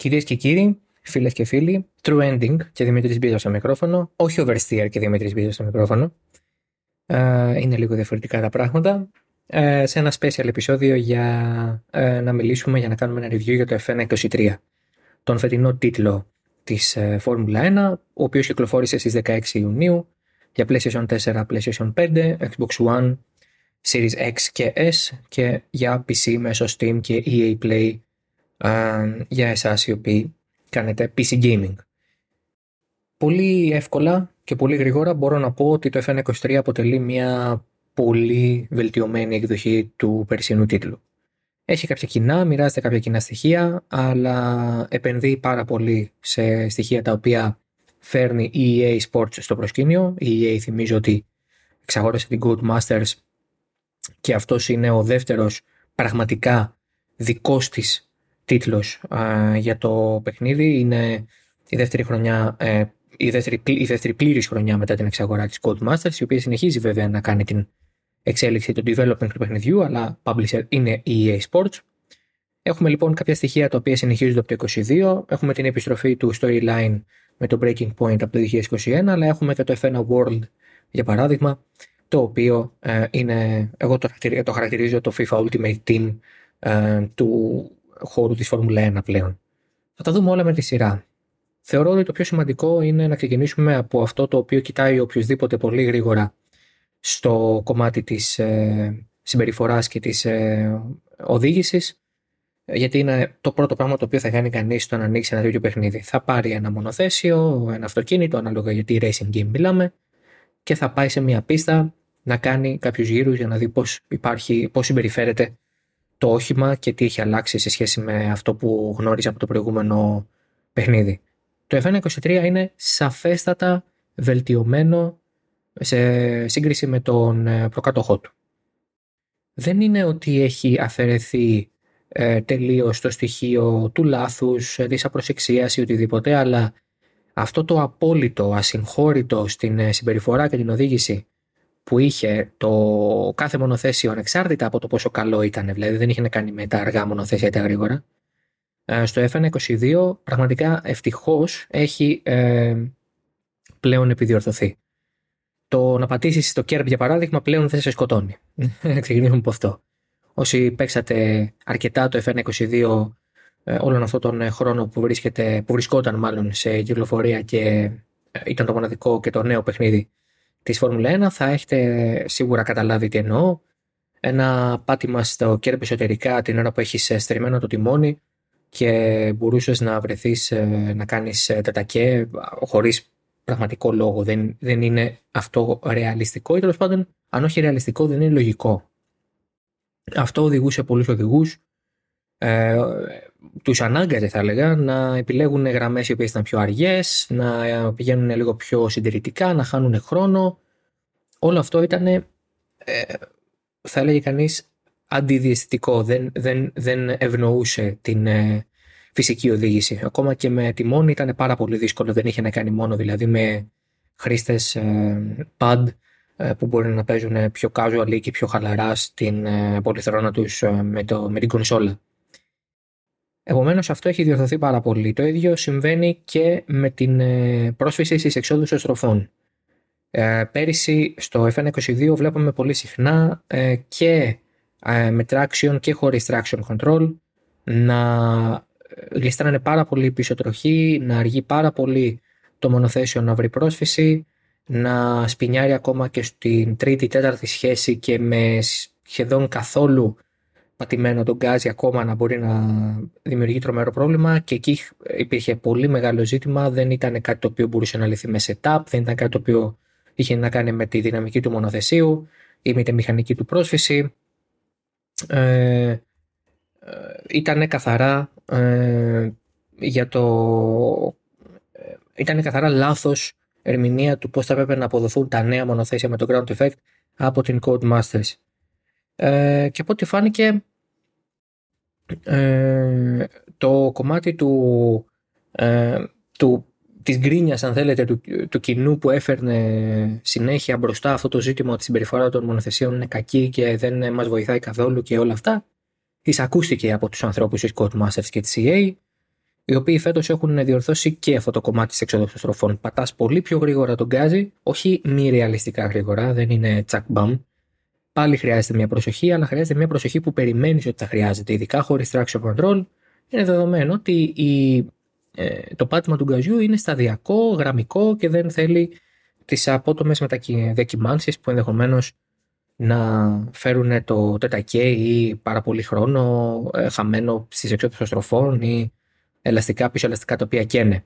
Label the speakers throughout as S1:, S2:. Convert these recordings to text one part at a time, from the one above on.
S1: Κυρίες και κύριοι, φίλες και φίλοι, True Ending και Δημήτρης Μπίζα στο μικρόφωνο. Όχι Oversteer και Δημήτρης Μπίζα στο μικρόφωνο. Ε, είναι λίγο διαφορετικά τα πράγματα. Ε, σε ένα special επεισόδιο για ε, να μιλήσουμε, για να κάνουμε ένα review για το F1 23. Τον φετινό τίτλο της Φόρμουλα 1, ο οποίος κυκλοφόρησε στις 16 Ιουνίου για PlayStation 4, PlayStation 5, Xbox One, Series X και S και για PC μέσω Steam και EA Play για εσάς οι οποίοι κάνετε PC Gaming. Πολύ εύκολα και πολύ γρήγορα μπορώ να πω ότι το FN23 αποτελεί μια πολύ βελτιωμένη εκδοχή του περσινού τίτλου. Έχει κάποια κοινά, μοιράζεται κάποια κοινά στοιχεία, αλλά επενδύει πάρα πολύ σε στοιχεία τα οποία φέρνει η EA Sports στο προσκήνιο. Η EA θυμίζω ότι εξαγόρασε την Codemasters και αυτός είναι ο δεύτερος πραγματικά δικός της τίτλος για το παιχνίδι. Είναι η δεύτερη χρονιά, ε, η δεύτερη, η δεύτερη πλήρης χρονιά μετά την εξαγορά της Codemasters, η οποία συνεχίζει βέβαια να κάνει την εξέλιξη του development του παιχνιδιού, αλλά publisher είναι η EA Sports. Έχουμε λοιπόν κάποια στοιχεία τα οποία συνεχίζονται από το 2022. Έχουμε την επιστροφή του storyline με το Breaking Point από το 2021, αλλά έχουμε και το F1 World για παράδειγμα, το οποίο ε, είναι, εγώ το, το χαρακτηρίζω το FIFA Ultimate Team ε, του χώρου της Φόρμουλα 1 πλέον. Θα τα δούμε όλα με τη σειρά. Θεωρώ ότι το πιο σημαντικό είναι να ξεκινήσουμε από αυτό το οποίο κοιτάει οποιοδήποτε πολύ γρήγορα στο κομμάτι της ε, συμπεριφοράς και της ε, οδήγησης γιατί είναι το πρώτο πράγμα το οποίο θα κάνει κανείς στο να ανοίξει ένα τέτοιο παιχνίδι. Θα πάρει ένα μονοθέσιο, ένα αυτοκίνητο, ανάλογα γιατί racing game μιλάμε, και θα πάει σε μια πίστα να κάνει κάποιους γύρους για να δει πώς πώς συμπεριφέρεται το όχημα και τι έχει αλλάξει σε σχέση με αυτό που γνώριζε από το προηγούμενο παιχνίδι. Το F1 23 είναι σαφέστατα βελτιωμένο σε σύγκριση με τον ε, προκάτοχό του. Δεν είναι ότι έχει αφαιρεθεί ε, τελείως το στοιχείο του λάθους, ε, της απροσεξίας ή οτιδήποτε, αλλά αυτό το απόλυτο, ασυγχώρητο στην ε, συμπεριφορά και την οδήγηση που είχε το κάθε μονοθέσιο ανεξάρτητα από το πόσο καλό ήταν, δηλαδή δεν είχε να κάνει με τα αργά μονοθέσια ή τα γρήγορα. Ε, στο F122 πραγματικά ευτυχώς έχει ε, πλέον επιδιορθωθεί. Το να πατήσεις το κέρμπ για παράδειγμα πλέον δεν σε σκοτώνει. Ξεκινήσουμε από αυτό. Όσοι παίξατε αρκετά το F122 ε, όλον αυτόν τον χρόνο που, βρίσκεται, που βρισκόταν μάλλον σε κυκλοφορία και ήταν το μοναδικό και το νέο παιχνίδι της Φόρμουλα 1 θα έχετε σίγουρα καταλάβει τι εννοώ. Ένα πάτημα στο κέρπ εσωτερικά την ώρα που έχεις στριμμένο το τιμόνι και μπορούσες να βρεθείς ε, να κάνεις ε, τετακέ χωρίς πραγματικό λόγο. Δεν, δεν είναι αυτό ρεαλιστικό ή τέλος πάντων αν όχι ρεαλιστικό δεν είναι λογικό. Αυτό οδηγούσε πολλούς οδηγούς ε, τους ανάγκαζε θα έλεγα να επιλέγουν γραμμές οι οποίες ήταν πιο αργές, να πηγαίνουν λίγο πιο συντηρητικά, να χάνουν χρόνο. Όλο αυτό ήταν, ε, θα έλεγε κανείς, αντιδιαισθητικό, δεν, δεν, δεν ευνοούσε την ε, φυσική οδήγηση. Ακόμα και με τη μόνη ήταν πάρα πολύ δύσκολο, δεν είχε να κάνει μόνο δηλαδή με χρήστες ε, pad ε, που μπορεί να παίζουν πιο casual και πιο χαλαρά στην ε, πολυθρόνα τους με, το, με την κονσόλα. Επομένως αυτό έχει διορθωθεί πάρα πολύ. Το ίδιο συμβαίνει και με την ε, πρόσφυση στις εξόδους εστροφών. Ε, πέρυσι στο FN22 βλέπουμε πολύ συχνά ε, και ε, με traction και χωρίς traction control να γλιστράνε πάρα πολύ πίσω τροχή, να αργεί πάρα πολύ το μονοθέσιο να βρει πρόσφυση, να σπινιάρει ακόμα και στην τρίτη, τέταρτη σχέση και με σχεδόν καθόλου πατημένο τον γκάζι ακόμα να μπορεί να δημιουργεί τρομερό πρόβλημα και εκεί υπήρχε πολύ μεγάλο ζήτημα. Δεν ήταν κάτι το οποίο μπορούσε να λυθεί με setup, δεν ήταν κάτι το οποίο είχε να κάνει με τη δυναμική του μονοθεσίου ή με τη μηχανική του πρόσφυση. Ε, ε ήταν καθαρά ε, για το... Ε, ήταν καθαρά λάθος ερμηνεία του πώς θα έπρεπε να αποδοθούν τα νέα μονοθέσια με το Ground Effect από την Codemasters. Ε, και από ό,τι φάνηκε ε, το κομμάτι του, ε, του, της γκρίνιας αν θέλετε του, του κοινού που έφερνε συνέχεια μπροστά αυτό το ζήτημα ότι η συμπεριφορά των μονοθεσίων είναι κακή και δεν μας βοηθάει καθόλου και όλα αυτά εισακούστηκε από τους ανθρώπους της Codemasters και της EA οι οποίοι φέτος έχουν διορθώσει και αυτό το κομμάτι της εξόδου των στροφών. Πατάς πολύ πιο γρήγορα τον γκάζι, όχι μη ρεαλιστικά γρήγορα, δεν είναι τσακ μπαμ. Πάλι χρειάζεται μια προσοχή, αλλά χρειάζεται μια προσοχή που περιμένεις ότι θα χρειάζεται, ειδικά χωρίς traction control. Είναι δεδομένο ότι η, ε, το πάτημα του γκαζιού είναι σταδιακό, γραμμικό και δεν θέλει τις απότομες διακυμάνσει που ενδεχομένως να φέρουν το τετακέ ή πάρα πολύ χρόνο ε, χαμένο στις εξόδου των στροφών ή ελαστικά πίσω ελαστικά τα οποία καίνε.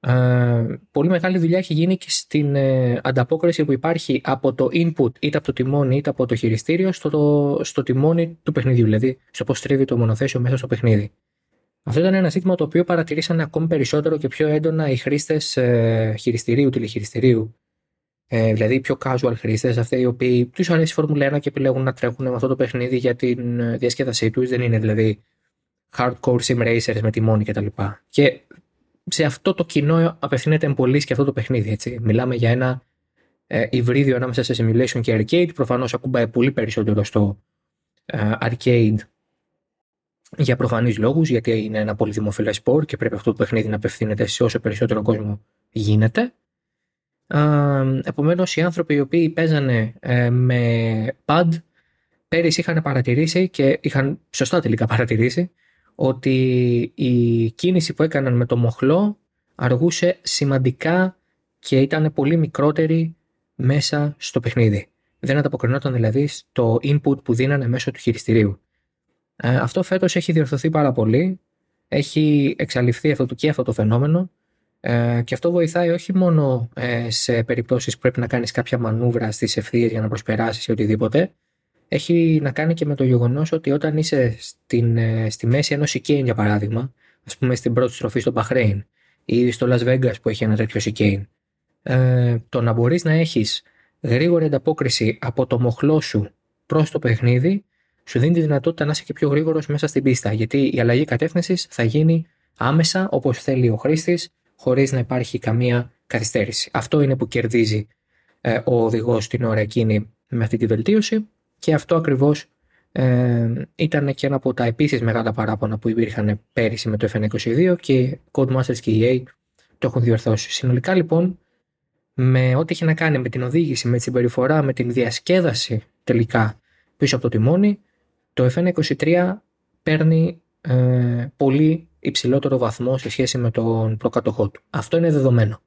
S1: Ε, πολύ μεγάλη δουλειά έχει γίνει και στην ε, ανταπόκριση που υπάρχει από το input είτε από το τιμόνι είτε από το χειριστήριο στο, το, στο τιμόνι του παιχνιδιού, δηλαδή στο πώς τρίβει το μονοθέσιο μέσα στο παιχνίδι. Αυτό ήταν ένα ζήτημα το οποίο παρατηρήσαν ακόμη περισσότερο και πιο έντονα οι χρήστες ε, χειριστηρίου, τηλεχειριστηρίου. Ε, δηλαδή οι πιο casual χρήστες, αυτοί οι οποίοι τους αρέσει η Φόρμουλα 1 και επιλέγουν να τρέχουν με αυτό το παιχνίδι για την ε, διασκέδασή τους. Δεν είναι δηλαδή hardcore sim racers με τιμόνι κτλ. Και, και σε αυτό το κοινό απευθύνεται πολύ και αυτό το παιχνίδι. Έτσι. Μιλάμε για ένα ε, υβρίδιο ανάμεσα σε simulation και arcade. Προφανώς ακούμπαει πολύ περισσότερο στο ε, arcade για προφανείς λόγους, γιατί είναι ένα πολύ δημοφιλές σπορ και πρέπει αυτό το παιχνίδι να απευθύνεται σε όσο περισσότερο κόσμο γίνεται. Επομένως, οι άνθρωποι οι οποίοι παίζανε ε, με pad πέρυσι είχαν παρατηρήσει και είχαν σωστά τελικά παρατηρήσει ότι η κίνηση που έκαναν με το μοχλό αργούσε σημαντικά και ήταν πολύ μικρότερη μέσα στο παιχνίδι. Δεν ανταποκρινόταν δηλαδή στο input που δίνανε μέσω του χειριστηρίου. Ε, αυτό φέτος έχει διορθωθεί πάρα πολύ. Έχει εξαλειφθεί αυτό, και αυτό το φαινόμενο ε, και αυτό βοηθάει όχι μόνο ε, σε περιπτώσεις που πρέπει να κάνεις κάποια μανούβρα στις ευθείες για να προσπεράσεις ή οτιδήποτε, έχει να κάνει και με το γεγονός ότι όταν είσαι στην, ε, στη μέση ενός Σικέιν, για παράδειγμα, ας πούμε στην πρώτη στροφή στο Μπαχρέιν ή στο Las Vegas που έχει ένα τέτοιο Σικέιν, ε, το να μπορείς να έχεις γρήγορη ανταπόκριση από το μοχλό σου προς το παιχνίδι, σου δίνει τη δυνατότητα να είσαι και πιο γρήγορος μέσα στην πίστα. Γιατί η αλλαγή κατεύθυνσης θα γίνει άμεσα όπως θέλει ο χρήστης, χωρίς να υπάρχει καμία καθυστέρηση. Αυτό είναι που κερδίζει ε, ο οδηγός την ώρα εκείνη με αυτή τη βελτίωση και αυτό ακριβώς ε, ήταν και ένα από τα επίσης μεγάλα παράπονα που υπήρχαν πέρυσι με το FN22 και Codemasters και EA το έχουν διορθώσει. Συνολικά λοιπόν, με ό,τι έχει να κάνει με την οδήγηση, με τη συμπεριφορά, με την διασκέδαση τελικά πίσω από το τιμόνι, το FN23 παίρνει ε, πολύ υψηλότερο βαθμό σε σχέση με τον προκατοχό του. Αυτό είναι δεδομένο.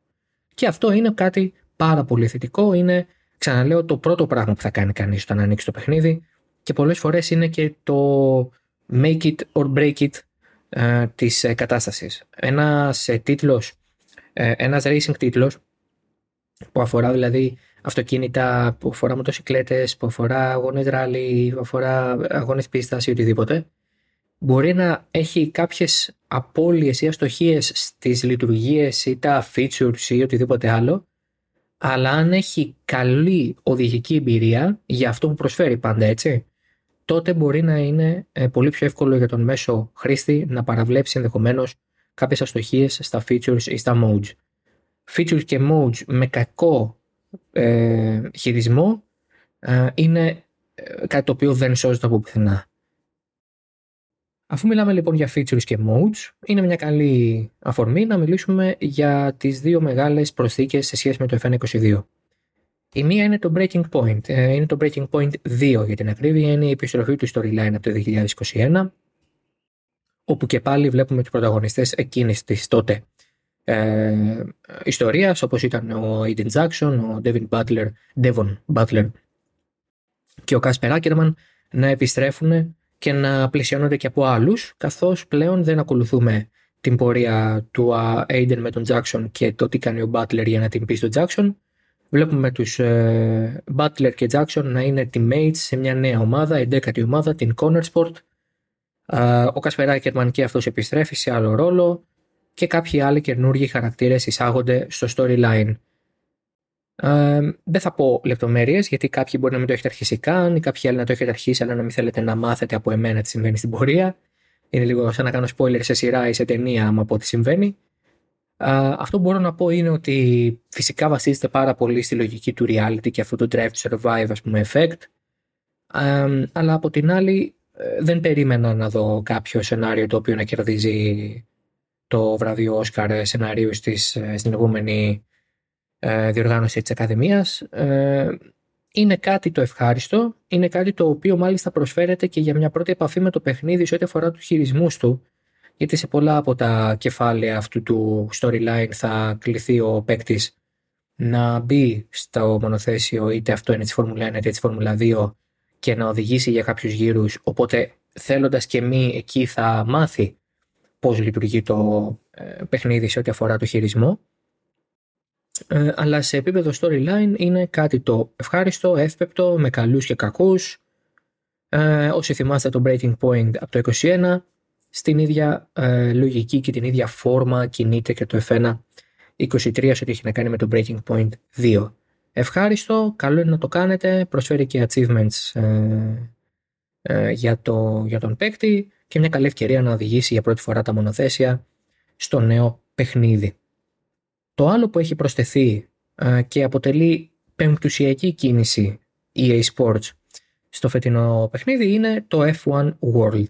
S1: Και αυτό είναι κάτι πάρα πολύ θετικό, είναι Ξαναλέω το πρώτο πράγμα που θα κάνει κανείς όταν ανοίξει το παιχνίδι και πολλές φορές είναι και το make it or break it ε, της ε, κατάστασης. Ένας ε, τίτλος, ε, ένας racing τίτλος που αφορά δηλαδή αυτοκίνητα, που αφορά μοτοσυκλέτες, που αφορά αγώνες ράλι, που αφορά αγώνες πίστας ή οτιδήποτε, μπορεί να έχει κάποιες απώλειες ή αστοχίες στις λειτουργίες ή τα features ή οτιδήποτε άλλο αλλά αν έχει καλή οδηγική εμπειρία για αυτό που προσφέρει πάντα έτσι, τότε μπορεί να είναι ε, πολύ πιο εύκολο για τον μέσο χρήστη να παραβλέψει ενδεχομένως κάποιες αστοχίες στα features ή στα modes. Features και modes με κακό ε, χειρισμό ε, είναι ε, κάτι το οποίο δεν σώζεται από πουθενά. Αφού μιλάμε λοιπόν για features και modes, είναι μια καλή αφορμή να μιλήσουμε για τις δύο μεγάλες προσθήκες σε σχέση με το FN22. Η μία είναι το Breaking Point. Ε, είναι το Breaking Point 2 για την ακρίβεια, είναι η επιστροφή του storyline από το 2021, όπου και πάλι βλέπουμε τους πρωταγωνιστές εκείνης της τότε ε, ιστορίας, όπως ήταν ο Aiden Jackson, ο Devin Butler, Devon Butler και ο Casper Ackerman να επιστρέφουν και να πλησιώνονται και από άλλους, καθώς πλέον δεν ακολουθούμε την πορεία του Aiden με τον Jackson και το τι κάνει ο Butler για να την πει στον Jackson. Βλέπουμε τους ε, Butler και Jackson να είναι teammates σε μια νέα ομάδα, εντέκατη ομάδα, την Corner Sport. ο Κασπερά Κερμαν και αυτός επιστρέφει σε άλλο ρόλο και κάποιοι άλλοι καινούργιοι χαρακτήρες εισάγονται στο storyline δεν θα πω λεπτομέρειες, γιατί κάποιοι μπορεί να μην το έχετε αρχίσει καν, ή κάποιοι άλλοι να το έχετε αρχίσει, αλλά να μην θέλετε να μάθετε από εμένα τι συμβαίνει στην πορεία. Είναι λίγο σαν να κάνω spoiler σε σειρά ή σε ταινία, άμα πω τι συμβαίνει. αυτό που μπορώ να πω είναι ότι φυσικά βασίζεται πάρα πολύ στη λογική του reality και αυτό το drive to survive, ας πούμε, effect. αλλά από την άλλη, ε, δεν περίμενα να δω κάποιο σενάριο το οποίο να κερδίζει το βραβείο Όσκαρ σενάριου στις, στην επόμενη διοργάνωση της Ακαδημίας. είναι κάτι το ευχάριστο, είναι κάτι το οποίο μάλιστα προσφέρεται και για μια πρώτη επαφή με το παιχνίδι σε ό,τι αφορά τους χειρισμούς του, γιατί σε πολλά από τα κεφάλαια αυτού του storyline θα κληθεί ο παίκτης να μπει στο μονοθέσιο, είτε αυτό είναι της Φόρμουλα 1 είτε της Φόρμουλα 2 και να οδηγήσει για κάποιους γύρους, οπότε θέλοντας και μη εκεί θα μάθει πώς λειτουργεί το ε, παιχνίδι σε ό,τι αφορά το χειρισμό. Ε, αλλά σε επίπεδο storyline είναι κάτι το ευχάριστο, εύπεπτο, με καλούς και κακούς. Ε, όσοι θυμάστε το Breaking Point από το 21, στην ίδια ε, λογική και την ίδια φόρμα κινείται και το F1 23 σε ό,τι έχει να κάνει με το Breaking Point 2. Ευχάριστο, καλό είναι να το κάνετε, προσφέρει και achievements ε, ε, για, το, για τον παίκτη και μια καλή ευκαιρία να οδηγήσει για πρώτη φορά τα μονοθέσια στο νέο παιχνίδι. Το άλλο που έχει προσθεθεί ε, και αποτελεί πεμπτουσιακή κίνηση EA Sports στο φετινό παιχνίδι είναι το F1 World.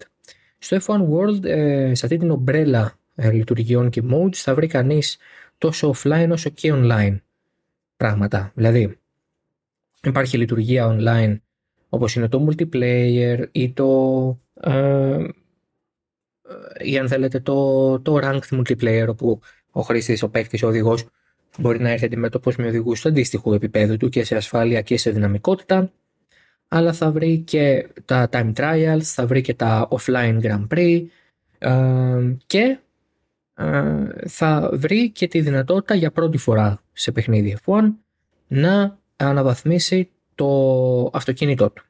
S1: Στο F1 World, ε, σε αυτή την ομπρέλα ε, λειτουργιών και modes, θα βρει κανείς τόσο offline όσο και online πράγματα. Δηλαδή, υπάρχει λειτουργία online όπως είναι το multiplayer ή το ε, ή αν θέλετε το, το ranked multiplayer όπου ο χρήστης, ο παίκτης, ο οδηγός μπορεί να έρθει αντιμέτωπος με οδηγούς στο αντίστοιχο επίπεδο του και σε ασφάλεια και σε δυναμικότητα αλλά θα βρει και τα time trials, θα βρει και τα offline Grand Prix ε, και ε, θα βρει και τη δυνατότητα για πρώτη φορά σε παιχνίδι F1 να αναβαθμίσει το αυτοκίνητό του.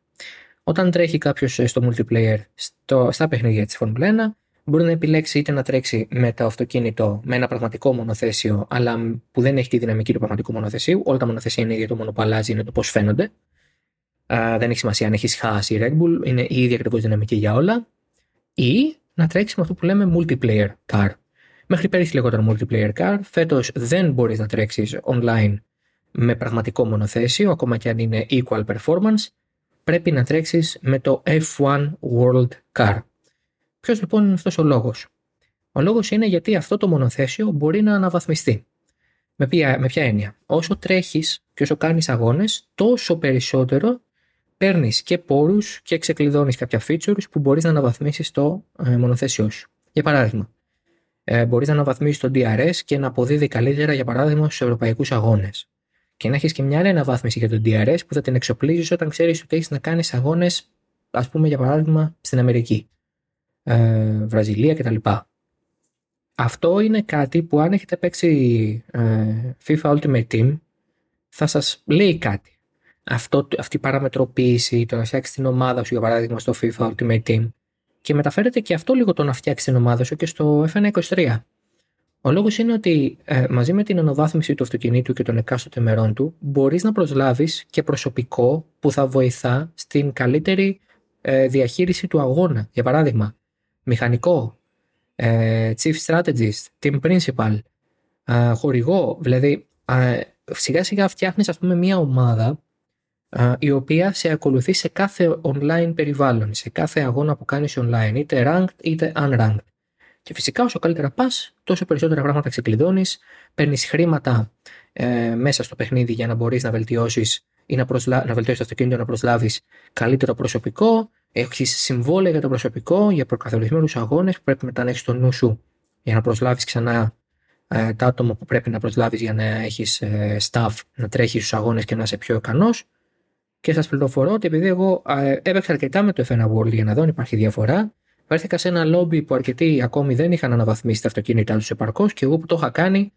S1: Όταν τρέχει κάποιος στο multiplayer στο, στα παιχνίδια της Formula 1 μπορεί να επιλέξει είτε να τρέξει με το αυτοκίνητο με ένα πραγματικό μονοθέσιο αλλά που δεν έχει τη δυναμική του πραγματικού μονοθεσίου. Όλα τα μονοθέσια είναι ίδια, το μόνο που αλλάζει είναι το πώς φαίνονται. δεν έχει σημασία αν έχεις χάσει η Red Bull, είναι η ίδια ακριβώς δυναμική για όλα. Ή να τρέξει με αυτό που λέμε multiplayer car. Μέχρι πέρυσι λεγόταν multiplayer car. Φέτος δεν μπορείς να τρέξεις online με πραγματικό μονοθέσιο, ακόμα και αν είναι equal performance. Πρέπει να τρέξεις με το F1 World Car. Ποιος λοιπόν είναι αυτός ο λόγος; Ο λόγος είναι γιατί αυτό το μονοθέσιο μπορεί να αναβαθμιστεί. Με ποια, με ποια έννοια; Όσο τρέχεις και όσο κάνεις αγώνες, τόσο περισσότερο παίρνεις και πόρους και ξεκλειδώνεις κάποια features που μπορείς να αναβαθμίσεις στο ε, μονοθέσιό σου. Για παράδειγμα, ε, μπορείς να αναβαθμίσεις το DRS και να αποδίδει καλύτερα, για παράδειγμα, στους ευρωπαϊκούς αγώνες. Και να έχεις και μια άλλη αναβάθμιση για το DRS που θα την εξοπλίζεις όταν ξέρεις ότι έχεις να κάνεις αγώνες, ας πούμε, για παράδειγμα, στην Αμερική, ε, Βραζιλία κτλ. Αυτό είναι κάτι που αν έχετε παίξει ε, FIFA Ultimate Team θα σας λέει κάτι. Αυτό, αυτή η παραμετροποίηση, το να φτιάξεις την ομάδα σου για παράδειγμα στο FIFA Ultimate Team και μεταφέρεται και αυτό λίγο το να φτιάξεις την ομάδα σου και στο F1 Ο λόγος είναι ότι ε, μαζί με την αναβάθμιση του αυτοκινήτου και των εκάστοτε μερών του, μπορείς να προσλάβεις και προσωπικό που θα βοηθά στην καλύτερη ε, διαχείριση του αγώνα. Για παράδειγμα, μηχανικό, ε, chief strategist, team principal, ε, χορηγό. Δηλαδή, σιγά σιγά φτιάχνεις, ας πούμε, μια ομάδα η οποία σε ακολουθεί σε κάθε online περιβάλλον, σε κάθε αγώνα που κάνεις online, είτε ranked είτε unranked. Και φυσικά όσο καλύτερα πας, τόσο περισσότερα πράγματα ξεκλειδώνεις, παίρνεις χρήματα ε, μέσα στο παιχνίδι για να μπορείς να βελτιώσεις ή να, προσλα... να βελτιώσεις το αυτοκίνητο, να προσλάβεις καλύτερο προσωπικό, έχεις συμβόλαια για το προσωπικό, για προκαθορισμένους αγώνες που πρέπει μετά να έχεις στο νου σου για να προσλάβεις ξανά ε, τα άτομα που πρέπει να προσλάβεις για να έχεις ε, staff να τρέχεις στους αγώνες και να είσαι πιο ικανός και σας πληροφορώ ότι επειδή εγώ έπαιξα αρκετά με το F1 World για να δω αν υπάρχει διαφορά, βρέθηκα σε ένα λόμπι που αρκετοί ακόμη δεν είχαν αναβαθμίσει τα αυτοκίνητά τους επαρκώς και εγώ που το είχα κάνει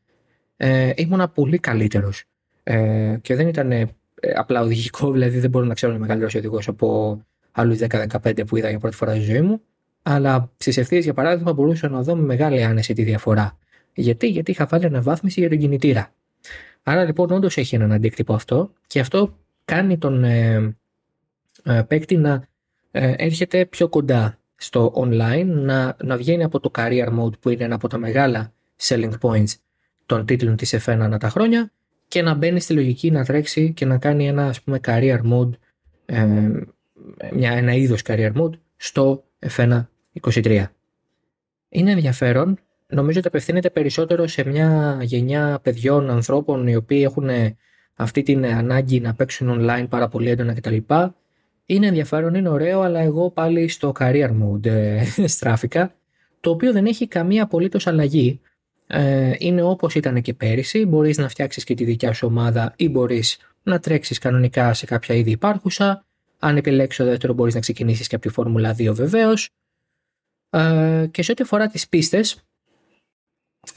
S1: ε, ήμουνα πολύ καλύτερος. Ε, και δεν ήταν ε, απλά οδηγικό, δηλαδή δεν μπορώ να ξέρω να είμαι καλύτερο οδηγός από άλλους 10-15 που είδα για πρώτη φορά στη ζωή μου. Αλλά στις ευθείες, για παράδειγμα, μπορούσα να δω με μεγάλη άνεση τη διαφορά. Γιατί, Γιατί είχα βάλει αναβάθμιση για τον κινητήρα. Άρα λοιπόν, όντως έχει έναν αντίκτυπο αυτό και αυτό κάνει τον ε, ε, παίκτη να ε, έρχεται πιο κοντά στο online, να, να βγαίνει από το career mode που είναι ένα από τα μεγάλα selling points των τίτλων της F1 ανά τα χρόνια και να μπαίνει στη λογική να τρέξει και να κάνει ένα ας πούμε career mode, ε, μια, ένα είδος career mode στο F1 23. Είναι ενδιαφέρον νομίζω ότι απευθύνεται περισσότερο σε μια γενιά παιδιών, ανθρώπων οι οποίοι έχουν αυτή την ανάγκη να παίξουν online πάρα πολύ έντονα κτλ. Είναι ενδιαφέρον, είναι ωραίο, αλλά εγώ πάλι στο career mode ε, στράφηκα, το οποίο δεν έχει καμία απολύτως αλλαγή. Ε, είναι όπως ήταν και πέρυσι. Μπορείς να φτιάξεις και τη δικιά σου ομάδα ή μπορείς να τρέξεις κανονικά σε κάποια είδη υπάρχουσα. Αν επιλέξεις το δεύτερο, μπορείς να ξεκινήσεις και από τη Φόρμουλα 2 βεβαίως. Ε, και σε ό,τι αφορά τις πίστες,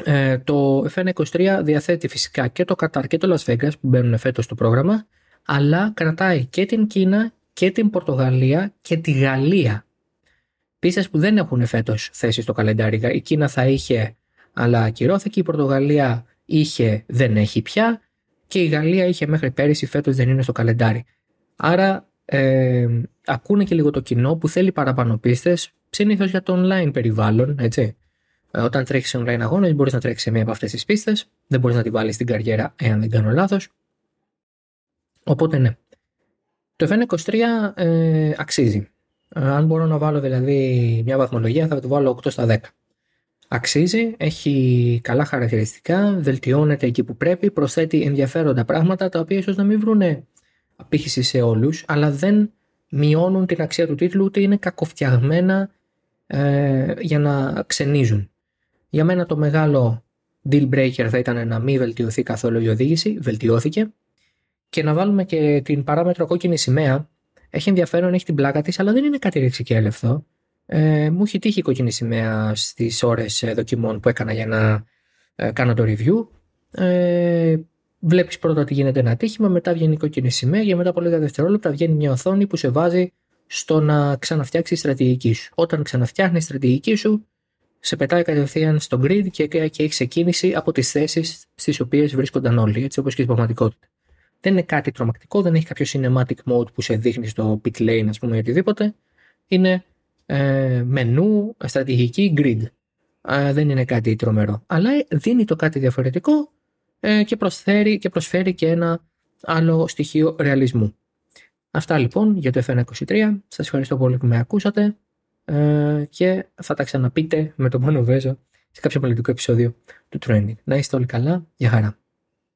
S1: ε, το FN23 διαθέτει φυσικά και το Κατάρ και το Las Vegas που μπαίνουν φέτος στο πρόγραμμα, αλλά κρατάει και την Κίνα και την Πορτογαλία και τη Γαλλία. Πίστες που δεν έχουν φέτος θέση στο καλεντάρι. Η Κίνα θα είχε, αλλά ακυρώθηκε. Η Πορτογαλία είχε, δεν έχει πια. Και η Γαλλία είχε μέχρι πέρυσι, φέτος δεν είναι στο καλεντάρι. Άρα ε, ακούνε και λίγο το κοινό που θέλει παραπάνω πίστες, συνήθως για το online περιβάλλον, έτσι. Ε, όταν τρέχεις online αγώνες, μπορείς να τρέξεις σε μία από αυτές τις πίστες. Δεν μπορείς να την βάλεις στην καριέρα, εάν δεν κάνω λάθος. Οπότε ναι. Το FN23 ε, αξίζει. Ε, αν μπορώ να βάλω δηλαδή μια βαθμολογία, θα το βάλω 8 στα 10. Αξίζει, έχει καλά χαρακτηριστικά, βελτιώνεται εκεί που πρέπει, προσθέτει ενδιαφέροντα πράγματα τα οποία ίσως να μην βρουν απήχηση σε όλους, αλλά δεν μειώνουν την αξία του τίτλου, ούτε είναι κακοφτιαγμένα ε, για να ξενίζουν. Για μένα το μεγάλο deal breaker θα ήταν να μην βελτιωθεί καθόλου η οδήγηση, βελτιώθηκε. Και να βάλουμε και την παράμετρο κόκκινη σημαία. Έχει ενδιαφέρον, έχει την πλάκα της, αλλά δεν είναι κάτι ρηξικέλευθο. Ε, μου έχει τύχει η κόκκινη σημαία στις ώρες δοκιμών που έκανα για να ε, κάνω το review. Ε, Βλέπεις πρώτα ότι γίνεται ένα ατύχημα, μετά βγαίνει η κόκκινη σημαία και μετά από λίγα δευτερόλεπτα βγαίνει μια οθόνη που σε βάζει στο να ξαναφτιάξει τη στρατηγική σου. Όταν ξαναφτιάχνεις τη στρατηγική σου, σε πετάει κατευθείαν στο grid και, και έχεις ξεκίνηση από τις θέσεις στις οποίες βρίσκονταν όλοι, έτσι όπως και στην πραγματικότητα. Δεν είναι κάτι τρομακτικό, δεν έχει κάποιο cinematic mode που σε δείχνει στο pit lane, ας πούμε, ή οτιδήποτε. Είναι ε, μενού, στρατηγική, grid. Ε, δεν είναι κάτι τρομερό. Αλλά δίνει το κάτι διαφορετικό ε, και, προσφέρει, και προσφέρει και ένα άλλο στοιχείο ρεαλισμού. Αυτά λοιπόν για το FN23. Σας ευχαριστώ πολύ που με ακούσατε. Ε, και θα τα ξαναπείτε με τον Μόνο Βέζο σε κάποιο πολιτικό επεισόδιο του Trending. Να είστε όλοι καλά. Γεια χαρά.